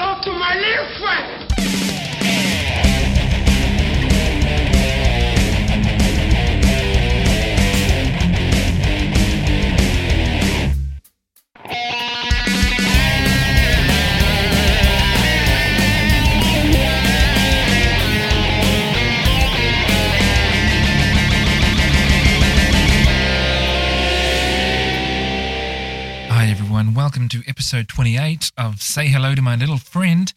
hello to my little friend. Everyone. Welcome to episode 28 of Say Hello to My Little Friend,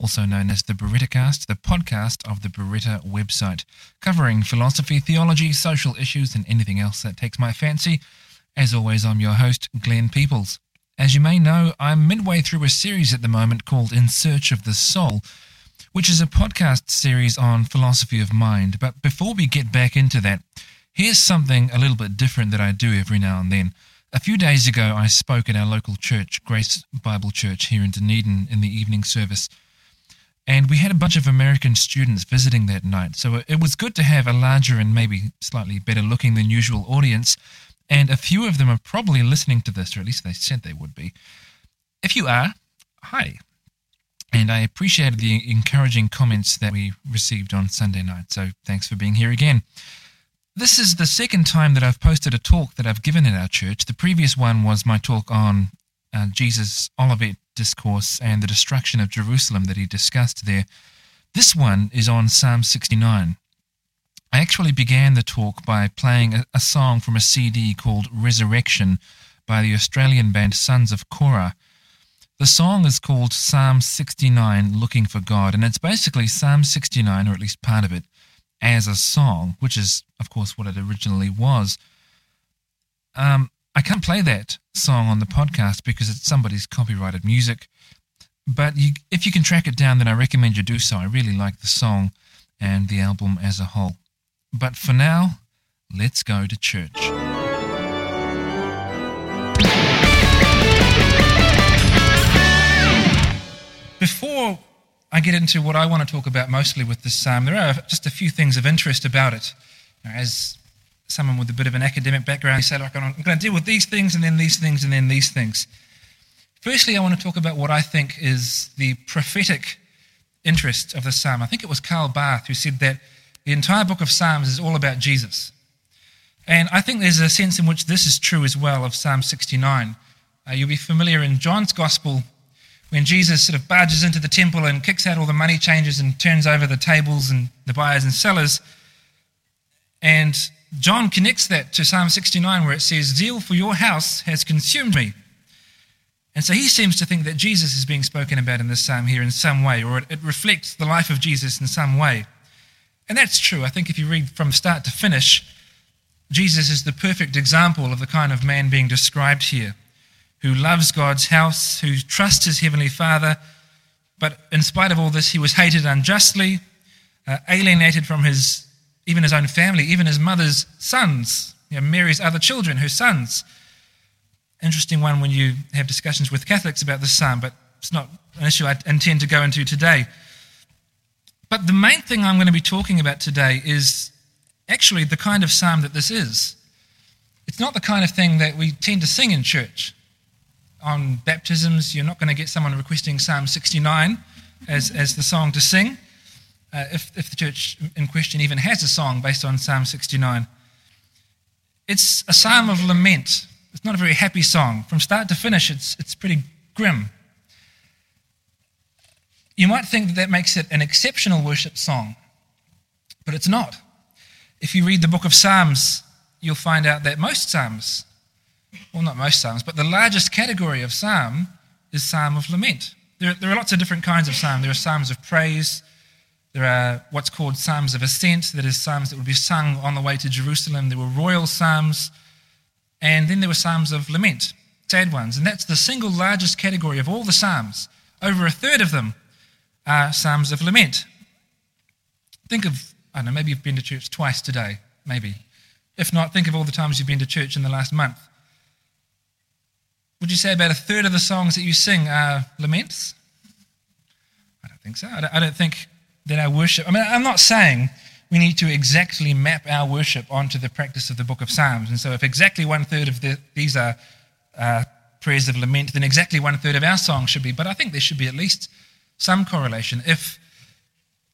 also known as the Berettacast, the podcast of the Beretta website, covering philosophy, theology, social issues, and anything else that takes my fancy. As always, I'm your host, Glenn Peoples. As you may know, I'm midway through a series at the moment called In Search of the Soul, which is a podcast series on philosophy of mind. But before we get back into that, here's something a little bit different that I do every now and then. A few days ago, I spoke at our local church, Grace Bible Church, here in Dunedin, in the evening service. And we had a bunch of American students visiting that night. So it was good to have a larger and maybe slightly better looking than usual audience. And a few of them are probably listening to this, or at least they said they would be. If you are, hi. And I appreciated the encouraging comments that we received on Sunday night. So thanks for being here again. This is the second time that I've posted a talk that I've given in our church. The previous one was my talk on uh, Jesus' Olivet discourse and the destruction of Jerusalem that he discussed there. This one is on Psalm 69. I actually began the talk by playing a, a song from a CD called Resurrection by the Australian band Sons of Korah. The song is called Psalm 69 Looking for God, and it's basically Psalm 69, or at least part of it, as a song, which is, of course, what it originally was. Um, I can't play that song on the podcast because it's somebody's copyrighted music. But you, if you can track it down, then I recommend you do so. I really like the song and the album as a whole. But for now, let's go to church. Before I get into what I want to talk about mostly with this psalm, there are just a few things of interest about it. As someone with a bit of an academic background, you I'm going to deal with these things and then these things and then these things. Firstly, I want to talk about what I think is the prophetic interest of the psalm. I think it was Karl Barth who said that the entire book of Psalms is all about Jesus. And I think there's a sense in which this is true as well of Psalm 69. Uh, you'll be familiar in John's Gospel when Jesus sort of barges into the temple and kicks out all the money changers and turns over the tables and the buyers and sellers. And John connects that to Psalm 69, where it says, Zeal for your house has consumed me. And so he seems to think that Jesus is being spoken about in this psalm here in some way, or it, it reflects the life of Jesus in some way. And that's true. I think if you read from start to finish, Jesus is the perfect example of the kind of man being described here who loves God's house, who trusts his heavenly Father. But in spite of all this, he was hated unjustly, uh, alienated from his even his own family, even his mother's sons, you know, Mary's other children, her sons. Interesting one when you have discussions with Catholics about this psalm, but it's not an issue I intend to go into today. But the main thing I'm going to be talking about today is actually the kind of psalm that this is. It's not the kind of thing that we tend to sing in church. On baptisms, you're not going to get someone requesting Psalm 69 as, as the song to sing, uh, if, if the church in question even has a song based on Psalm 69. It's a psalm of lament. It's not a very happy song. From start to finish, it's, it's pretty grim. You might think that that makes it an exceptional worship song, but it's not. If you read the book of Psalms, you'll find out that most Psalms, well, not most Psalms, but the largest category of Psalm is Psalm of Lament. There, there are lots of different kinds of Psalm. There are Psalms of praise, there are what's called Psalms of Ascent, that is, Psalms that would be sung on the way to Jerusalem. There were royal Psalms, and then there were Psalms of Lament, sad ones. And that's the single largest category of all the Psalms. Over a third of them are Psalms of Lament. Think of, I don't know, maybe you've been to church twice today, maybe. If not, think of all the times you've been to church in the last month. Would you say about a third of the songs that you sing are laments? I don't think so. I don't, think that our worship, I mean, I'm not saying we need to exactly map our worship onto the practice of the book of Psalms. And so if exactly one third of the, these are uh, prayers of lament, then exactly one third of our songs should be. But I think there should be at least some correlation. If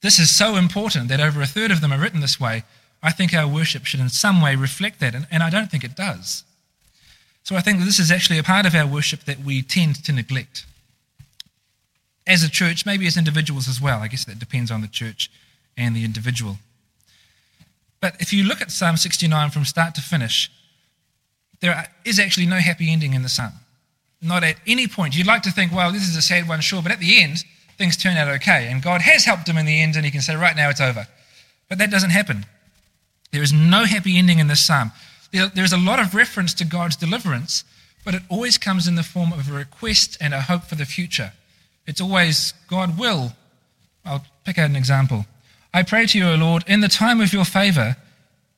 this is so important that over a third of them are written this way, I think our worship should in some way reflect that, and, and I don't think it does. So I think this is actually a part of our worship that we tend to neglect. As a church, maybe as individuals as well. I guess that depends on the church and the individual. But if you look at Psalm 69 from start to finish, there is actually no happy ending in the psalm. Not at any point. You'd like to think, well, this is a sad one, sure, but at the end, things turn out okay. And God has helped him in the end, and he can say, right now it's over. But that doesn't happen. There is no happy ending in this psalm. There's a lot of reference to God's deliverance, but it always comes in the form of a request and a hope for the future. It's always, God will. I'll pick out an example. I pray to you, O Lord, in the time of your favor,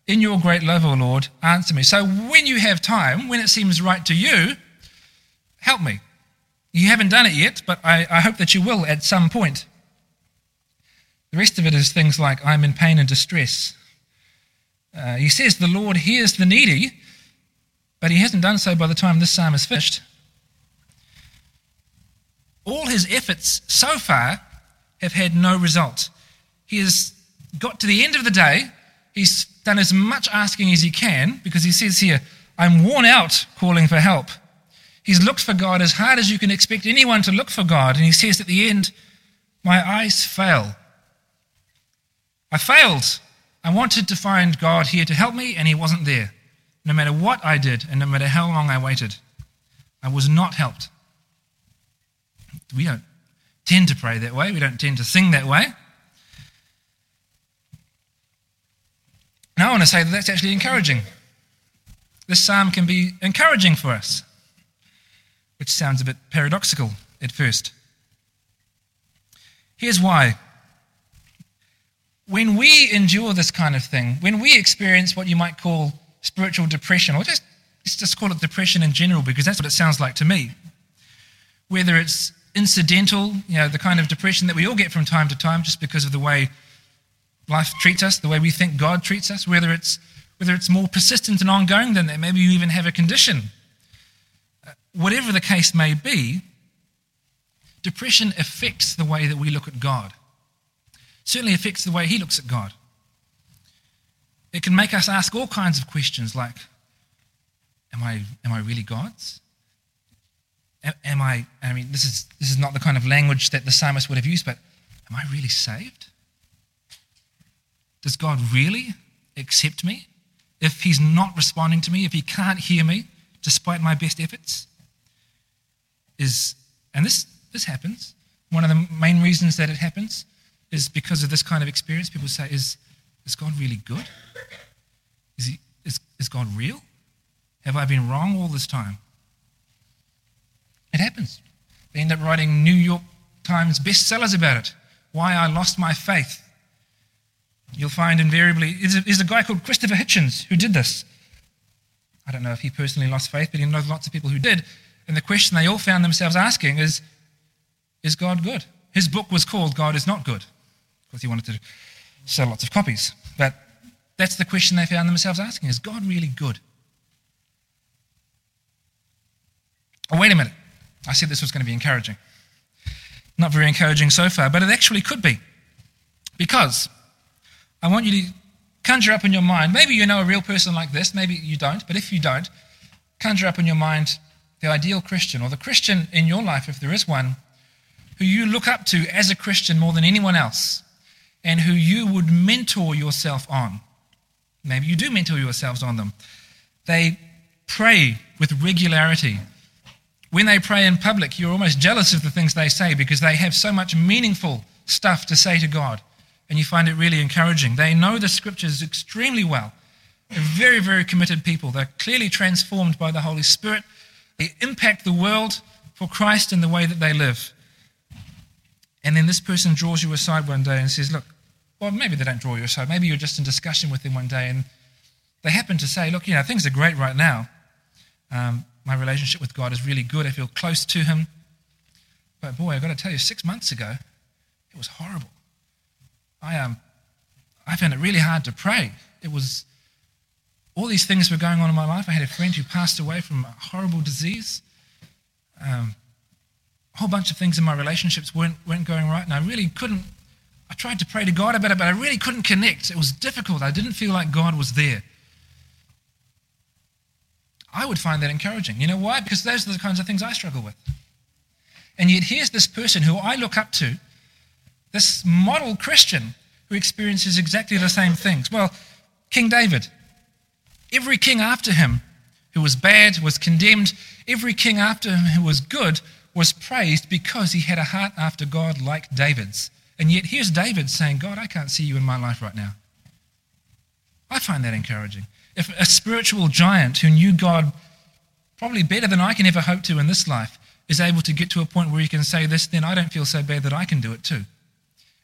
in your great love, O Lord, answer me. So when you have time, when it seems right to you, help me. You haven't done it yet, but I, I hope that you will at some point. The rest of it is things like, I'm in pain and distress. Uh, he says the Lord hears the needy, but he hasn't done so by the time this psalm is finished. All his efforts so far have had no result. He has got to the end of the day. He's done as much asking as he can because he says here, I'm worn out calling for help. He's looked for God as hard as you can expect anyone to look for God. And he says at the end, My eyes fail. I failed. I wanted to find God here to help me, and He wasn't there. No matter what I did, and no matter how long I waited, I was not helped. We don't tend to pray that way, we don't tend to sing that way. Now, I want to say that that's actually encouraging. This psalm can be encouraging for us, which sounds a bit paradoxical at first. Here's why when we endure this kind of thing, when we experience what you might call spiritual depression, or just let's just call it depression in general, because that's what it sounds like to me. Whether it's incidental, you know, the kind of depression that we all get from time to time just because of the way life treats us, the way we think God treats us, whether it's whether it's more persistent and ongoing than that, maybe you even have a condition. Uh, whatever the case may be, depression affects the way that we look at God certainly affects the way he looks at God. It can make us ask all kinds of questions like, Am I, am I really God's? Am I, I mean, this is, this is not the kind of language that the psalmist would have used, but am I really saved? Does God really accept me if he's not responding to me, if he can't hear me despite my best efforts? Is, and this, this happens. One of the main reasons that it happens is because of this kind of experience. People say, Is, is God really good? Is, he, is, is God real? Have I been wrong all this time? It happens. They end up writing New York Times bestsellers about it. Why I lost my faith. You'll find invariably, there's a guy called Christopher Hitchens who did this. I don't know if he personally lost faith, but he knows lots of people who did. And the question they all found themselves asking is Is God good? His book was called God is Not Good because he wanted to sell lots of copies. But that's the question they found themselves asking is God really good? Oh, wait a minute. I said this was going to be encouraging. Not very encouraging so far, but it actually could be. Because I want you to conjure up in your mind, maybe you know a real person like this, maybe you don't, but if you don't, conjure up in your mind the ideal Christian or the Christian in your life, if there is one, who you look up to as a Christian more than anyone else and who you would mentor yourself on. Maybe you do mentor yourselves on them. They pray with regularity. When they pray in public, you're almost jealous of the things they say because they have so much meaningful stuff to say to God, and you find it really encouraging. They know the scriptures extremely well. They're very, very committed people. They're clearly transformed by the Holy Spirit. They impact the world for Christ in the way that they live. And then this person draws you aside one day and says, Look, well, maybe they don't draw you aside. Maybe you're just in discussion with them one day and they happen to say, Look, you know, things are great right now. Um, my relationship with God is really good. I feel close to Him. But boy, I've got to tell you, six months ago, it was horrible. I, um, I found it really hard to pray. It was all these things were going on in my life. I had a friend who passed away from a horrible disease. Um, whole bunch of things in my relationships weren't, weren't going right, and I really couldn't. I tried to pray to God about it, but I really couldn't connect. It was difficult. I didn't feel like God was there. I would find that encouraging. You know why? Because those are the kinds of things I struggle with. And yet, here's this person who I look up to, this model Christian who experiences exactly the same things. Well, King David, every king after him who was bad was condemned, every king after him who was good was praised because he had a heart after God like David's. And yet, here's David saying, God, I can't see you in my life right now. I find that encouraging. If a spiritual giant who knew God probably better than I can ever hope to in this life is able to get to a point where he can say this, then I don't feel so bad that I can do it too.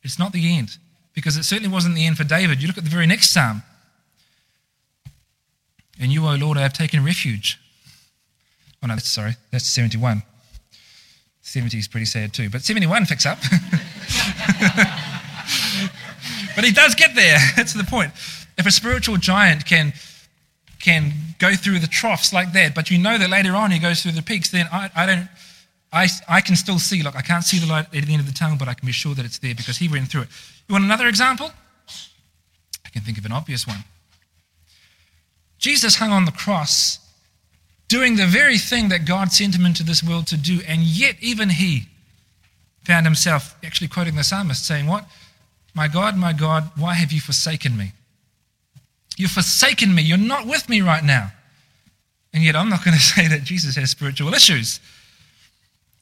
It's not the end, because it certainly wasn't the end for David. You look at the very next psalm. In you, O Lord, I have taken refuge. Oh, no, sorry, that's 71. 70 is pretty sad too, but 71 picks up. but he does get there. That's the point. If a spiritual giant can can go through the troughs like that, but you know that later on he goes through the peaks, then I, I don't I, I can still see, like I can't see the light at the end of the tunnel, but I can be sure that it's there because he went through it. You want another example? I can think of an obvious one. Jesus hung on the cross doing the very thing that God sent him into this world to do, and yet even he found himself actually quoting the psalmist saying, What? My God, my God, why have you forsaken me? You've forsaken me. You're not with me right now. And yet, I'm not going to say that Jesus has spiritual issues.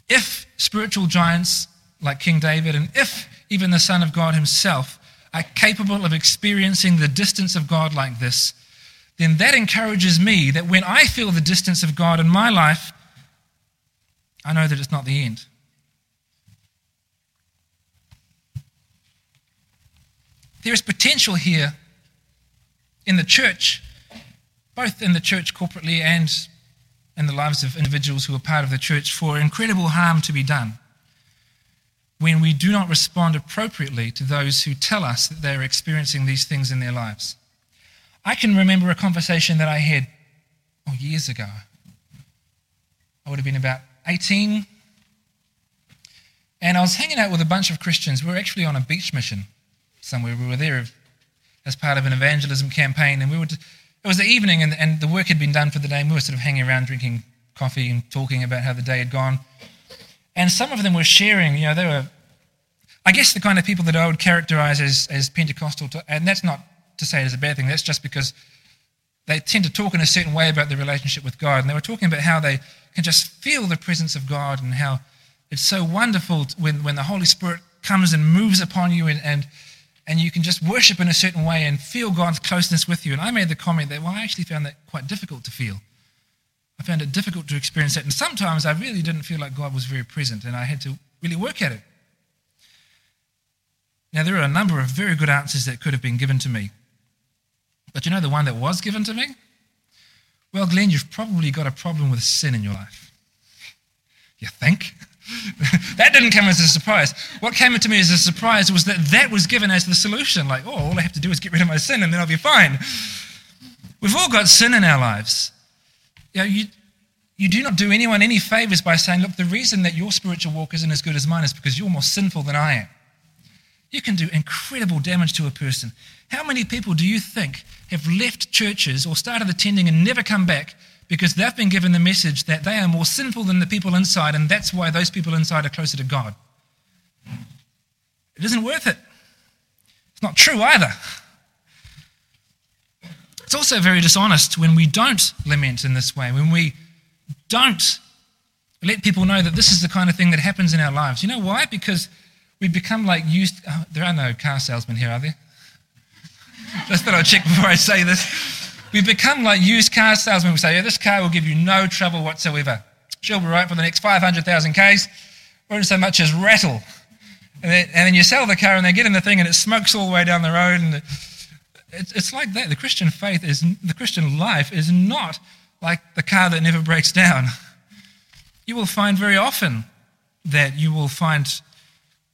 If spiritual giants like King David, and if even the Son of God himself are capable of experiencing the distance of God like this, then that encourages me that when I feel the distance of God in my life, I know that it's not the end. There is potential here in the church, both in the church corporately and in the lives of individuals who are part of the church, for incredible harm to be done when we do not respond appropriately to those who tell us that they are experiencing these things in their lives. I can remember a conversation that I had oh, years ago. I would have been about 18. And I was hanging out with a bunch of Christians. We were actually on a beach mission somewhere. We were there as part of an evangelism campaign. And we were, it was the evening, and, and the work had been done for the day. And we were sort of hanging around drinking coffee and talking about how the day had gone. And some of them were sharing, you know, they were, I guess, the kind of people that I would characterize as, as Pentecostal. And that's not to say it is a bad thing. That's just because they tend to talk in a certain way about their relationship with God. And they were talking about how they can just feel the presence of God and how it's so wonderful when, when the Holy Spirit comes and moves upon you and, and, and you can just worship in a certain way and feel God's closeness with you. And I made the comment that, well, I actually found that quite difficult to feel. I found it difficult to experience that. And sometimes I really didn't feel like God was very present and I had to really work at it. Now, there are a number of very good answers that could have been given to me. But you know the one that was given to me? Well, Glenn, you've probably got a problem with sin in your life. You think? that didn't come as a surprise. What came to me as a surprise was that that was given as the solution. Like, oh, all I have to do is get rid of my sin and then I'll be fine. We've all got sin in our lives. You, know, you, you do not do anyone any favors by saying, look, the reason that your spiritual walk isn't as good as mine is because you're more sinful than I am. You can do incredible damage to a person. How many people do you think have left churches or started attending and never come back because they've been given the message that they are more sinful than the people inside, and that's why those people inside are closer to God? It isn't worth it. It's not true either. It's also very dishonest when we don't lament in this way, when we don't let people know that this is the kind of thing that happens in our lives. You know why? Because we become like used. Oh, there are no car salesmen here, are there? Just thought I'd check before I say this. We become like used car salesmen. We say, yeah, this car will give you no trouble whatsoever. She'll be right for the next 500,000 Ks. Won't so much as rattle. And then, and then, you sell the car and they get in the thing and it smokes all the way down the road. And it's, it's like that. The Christian faith is, the Christian life is not like the car that never breaks down. You will find very often that you will find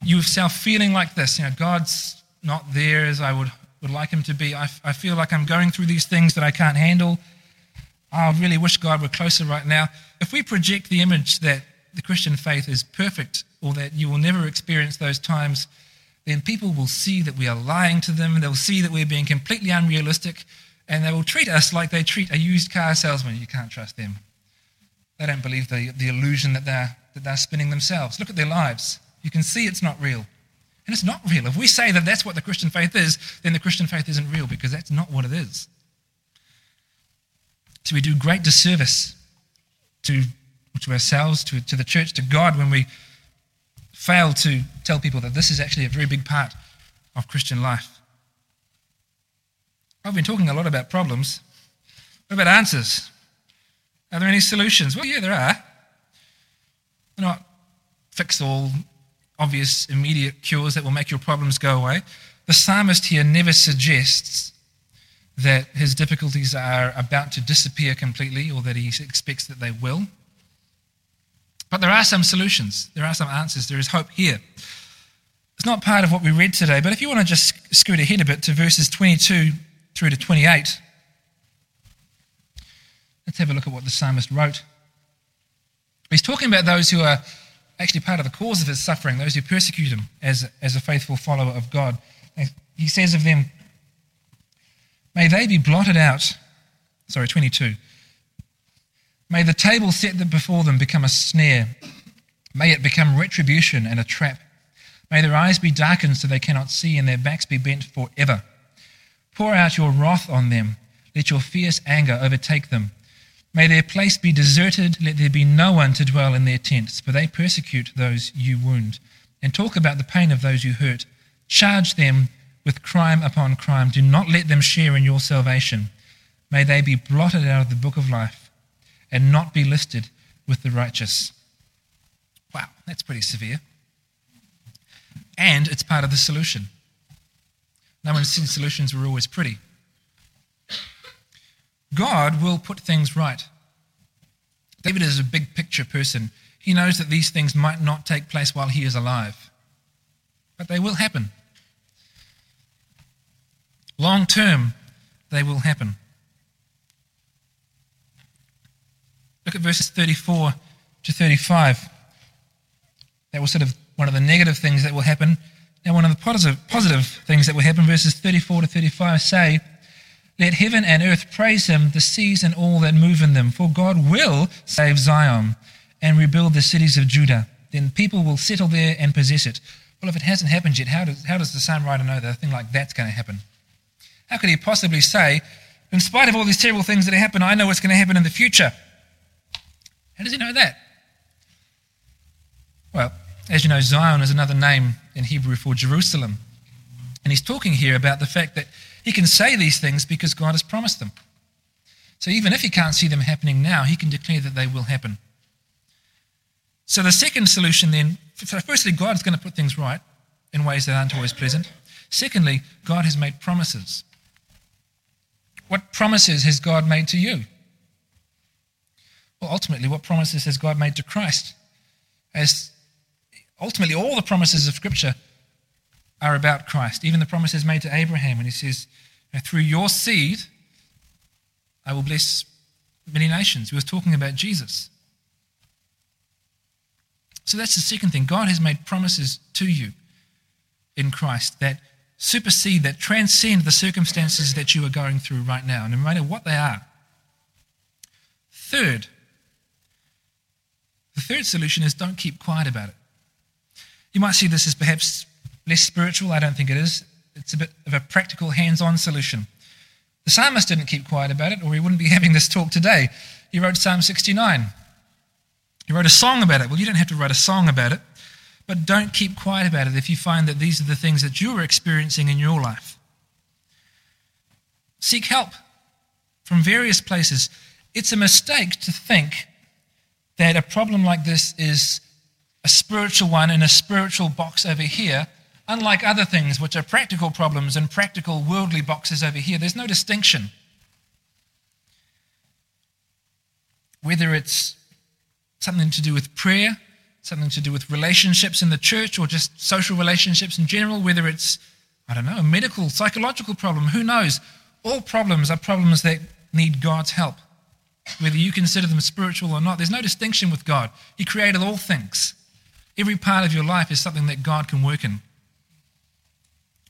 yourself feeling like this. You know, God's not there as I would, would like him to be. I, I feel like I'm going through these things that I can't handle. I really wish God were closer right now. If we project the image that the Christian faith is perfect or that you will never experience those times, then people will see that we are lying to them. They'll see that we're being completely unrealistic and they will treat us like they treat a used car salesman. You can't trust them. They don't believe the, the illusion that they're, that they're spinning themselves. Look at their lives. You can see it's not real. And it's not real. If we say that that's what the Christian faith is, then the Christian faith isn't real because that's not what it is. So we do great disservice to, to ourselves, to, to the church, to God when we fail to tell people that this is actually a very big part of Christian life. I've been talking a lot about problems. What about answers? Are there any solutions? Well, yeah, there are. They're not fix all, obvious, immediate cures that will make your problems go away. The psalmist here never suggests that his difficulties are about to disappear completely or that he expects that they will. But there are some solutions, there are some answers, there is hope here. It's not part of what we read today, but if you want to just scoot ahead a bit to verses 22 through to 28, let's have a look at what the psalmist wrote. He's talking about those who are actually part of the cause of his suffering, those who persecute him as, as a faithful follower of God. He says of them, May they be blotted out. Sorry, 22. May the table set before them become a snare. May it become retribution and a trap. May their eyes be darkened so they cannot see, and their backs be bent forever. Pour out your wrath on them. Let your fierce anger overtake them. May their place be deserted. Let there be no one to dwell in their tents, for they persecute those you wound, and talk about the pain of those you hurt. Charge them with crime upon crime. Do not let them share in your salvation. May they be blotted out of the book of life and not be listed with the righteous. Wow, that's pretty severe. And it's part of the solution. No said solutions were always pretty. God will put things right. David is a big picture person. He knows that these things might not take place while he is alive, but they will happen. Long term, they will happen. Look at verses 34 to 35. That was sort of one of the negative things that will happen. Now, one of the positive, positive things that will happen, verses 34 to 35 say, Let heaven and earth praise him, the seas and all that move in them, for God will save Zion and rebuild the cities of Judah. Then people will settle there and possess it. Well, if it hasn't happened yet, how does, how does the psalm writer know that a thing like that's going to happen? How could he possibly say, in spite of all these terrible things that happen, I know what's going to happen in the future? How does he know that? Well, as you know, Zion is another name in Hebrew for Jerusalem. And he's talking here about the fact that he can say these things because God has promised them. So even if he can't see them happening now, he can declare that they will happen. So the second solution then, firstly, God is going to put things right in ways that aren't always pleasant. Secondly, God has made promises. What promises has God made to you? Well, ultimately, what promises has God made to Christ? As ultimately, all the promises of Scripture are about Christ. Even the promises made to Abraham when he says, Through your seed, I will bless many nations. He was talking about Jesus. So that's the second thing. God has made promises to you in Christ that supersede, that transcend the circumstances that you are going through right now, no matter what they are. Third, the third solution is don't keep quiet about it. You might see this as perhaps less spiritual. I don't think it is. It's a bit of a practical, hands on solution. The psalmist didn't keep quiet about it, or he wouldn't be having this talk today. He wrote Psalm 69. He wrote a song about it. Well, you don't have to write a song about it. But don't keep quiet about it if you find that these are the things that you're experiencing in your life. Seek help from various places. It's a mistake to think that a problem like this is a spiritual one in a spiritual box over here, unlike other things which are practical problems and practical worldly boxes over here. There's no distinction. Whether it's something to do with prayer, something to do with relationships in the church or just social relationships in general, whether it's, I don't know, a medical, psychological problem, who knows? All problems are problems that need God's help. whether you consider them spiritual or not. There's no distinction with God. He created all things. Every part of your life is something that God can work in.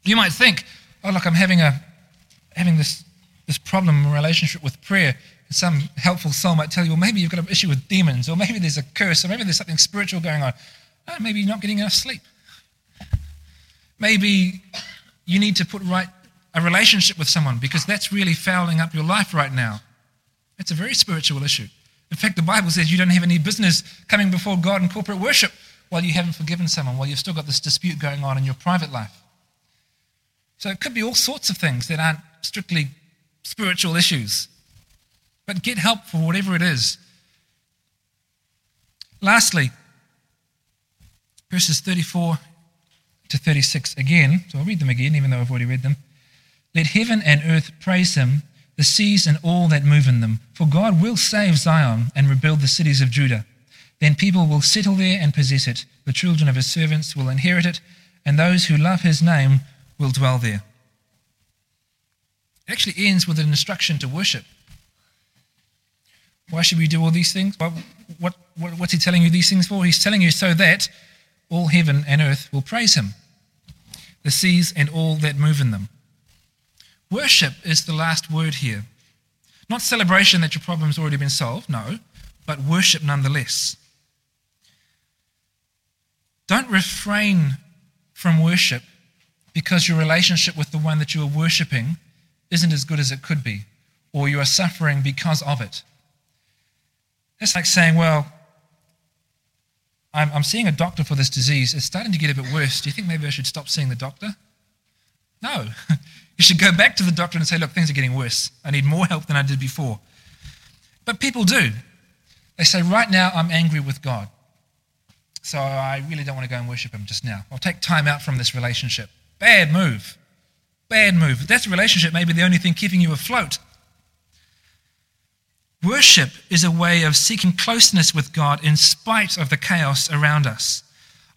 You might think, oh, look, I'm having, a, having this, this problem in relationship with prayer. Some helpful soul might tell you, well, maybe you've got an issue with demons, or maybe there's a curse, or maybe there's something spiritual going on. Oh, maybe you're not getting enough sleep. Maybe you need to put right a relationship with someone because that's really fouling up your life right now. It's a very spiritual issue. In fact, the Bible says you don't have any business coming before God in corporate worship while you haven't forgiven someone, while you've still got this dispute going on in your private life. So it could be all sorts of things that aren't strictly spiritual issues. But get help for whatever it is. Lastly, verses 34 to 36 again. So I'll read them again, even though I've already read them. Let heaven and earth praise him, the seas and all that move in them. For God will save Zion and rebuild the cities of Judah. Then people will settle there and possess it. The children of his servants will inherit it, and those who love his name will dwell there. It actually ends with an instruction to worship. Why should we do all these things? What, what, what, what's he telling you these things for? He's telling you so that all heaven and earth will praise him, the seas and all that move in them. Worship is the last word here. Not celebration that your problem's already been solved, no, but worship nonetheless. Don't refrain from worship because your relationship with the one that you are worshipping isn't as good as it could be, or you are suffering because of it. It's like saying, Well, I'm, I'm seeing a doctor for this disease. It's starting to get a bit worse. Do you think maybe I should stop seeing the doctor? No. you should go back to the doctor and say, Look, things are getting worse. I need more help than I did before. But people do. They say, Right now, I'm angry with God. So I really don't want to go and worship Him just now. I'll take time out from this relationship. Bad move. Bad move. That relationship may be the only thing keeping you afloat. Worship is a way of seeking closeness with God in spite of the chaos around us.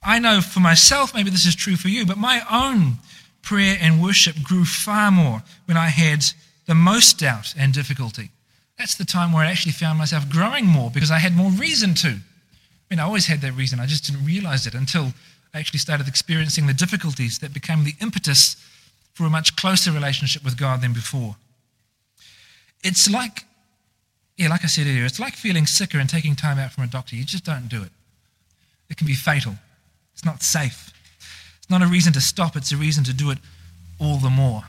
I know for myself, maybe this is true for you, but my own prayer and worship grew far more when I had the most doubt and difficulty. That's the time where I actually found myself growing more because I had more reason to. I mean, I always had that reason, I just didn't realize it until I actually started experiencing the difficulties that became the impetus for a much closer relationship with God than before. It's like, yeah, like I said earlier, it's like feeling sicker and taking time out from a doctor. You just don't do it. It can be fatal. It's not safe. It's not a reason to stop, it's a reason to do it all the more.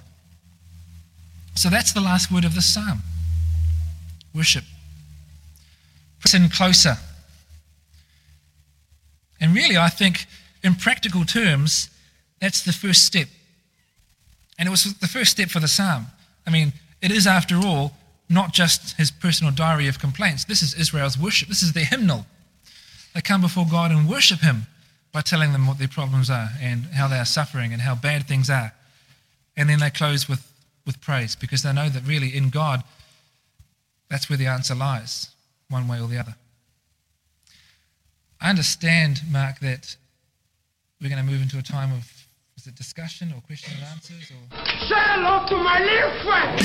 So that's the last word of the psalm worship. Press in closer. And really, I think in practical terms, that's the first step. And it was the first step for the psalm. I mean, it is, after all, not just his personal diary of complaints. This is Israel's worship. This is their hymnal. They come before God and worship him by telling them what their problems are and how they are suffering and how bad things are. And then they close with, with praise because they know that really in God, that's where the answer lies, one way or the other. I understand, Mark, that we're going to move into a time of is it discussion or question and answers or Say hello to my little friend.